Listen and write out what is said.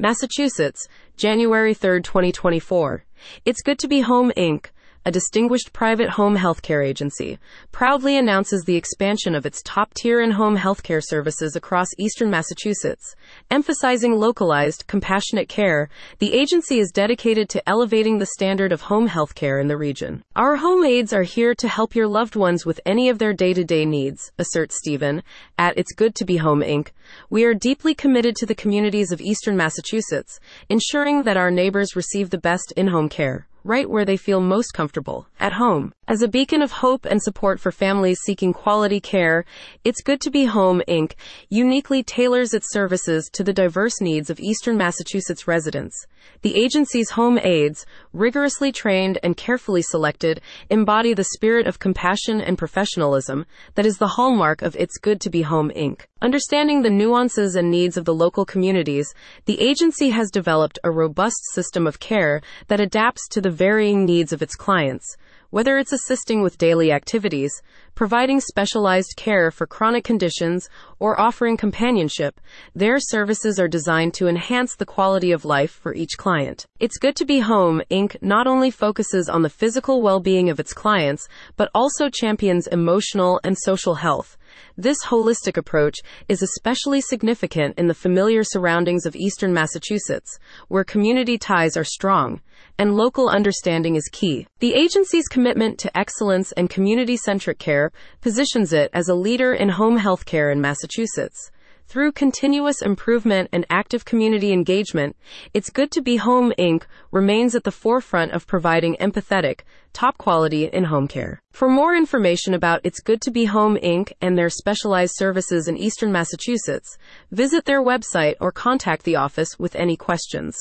Massachusetts, January 3, 2024. It's Good to Be Home, Inc., a distinguished private home healthcare agency, proudly announces the expansion of its top tier in home healthcare services across eastern Massachusetts. Emphasizing localized, compassionate care, the agency is dedicated to elevating the standard of home healthcare in the region. Our home aides are here to help your loved ones with any of their day to day needs, asserts Stephen at It's Good to Be Home Inc. We are deeply committed to the communities of eastern Massachusetts, ensuring that our neighbors receive the best in home care right where they feel most comfortable, at home. As a beacon of hope and support for families seeking quality care, It's Good to Be Home, Inc. uniquely tailors its services to the diverse needs of Eastern Massachusetts residents. The agency's home aides, rigorously trained and carefully selected, embody the spirit of compassion and professionalism that is the hallmark of It's Good to Be Home, Inc. Understanding the nuances and needs of the local communities, the agency has developed a robust system of care that adapts to the varying needs of its clients. Whether it's assisting with daily activities, providing specialized care for chronic conditions, or offering companionship, their services are designed to enhance the quality of life for each client. It's Good to Be Home, Inc. not only focuses on the physical well being of its clients, but also champions emotional and social health. This holistic approach is especially significant in the familiar surroundings of eastern Massachusetts, where community ties are strong and local understanding is key. The agency's commitment to excellence and community centric care positions it as a leader in home health care in Massachusetts. Through continuous improvement and active community engagement, It's Good to Be Home Inc. remains at the forefront of providing empathetic, top quality in home care. For more information about It's Good to Be Home Inc. and their specialized services in Eastern Massachusetts, visit their website or contact the office with any questions.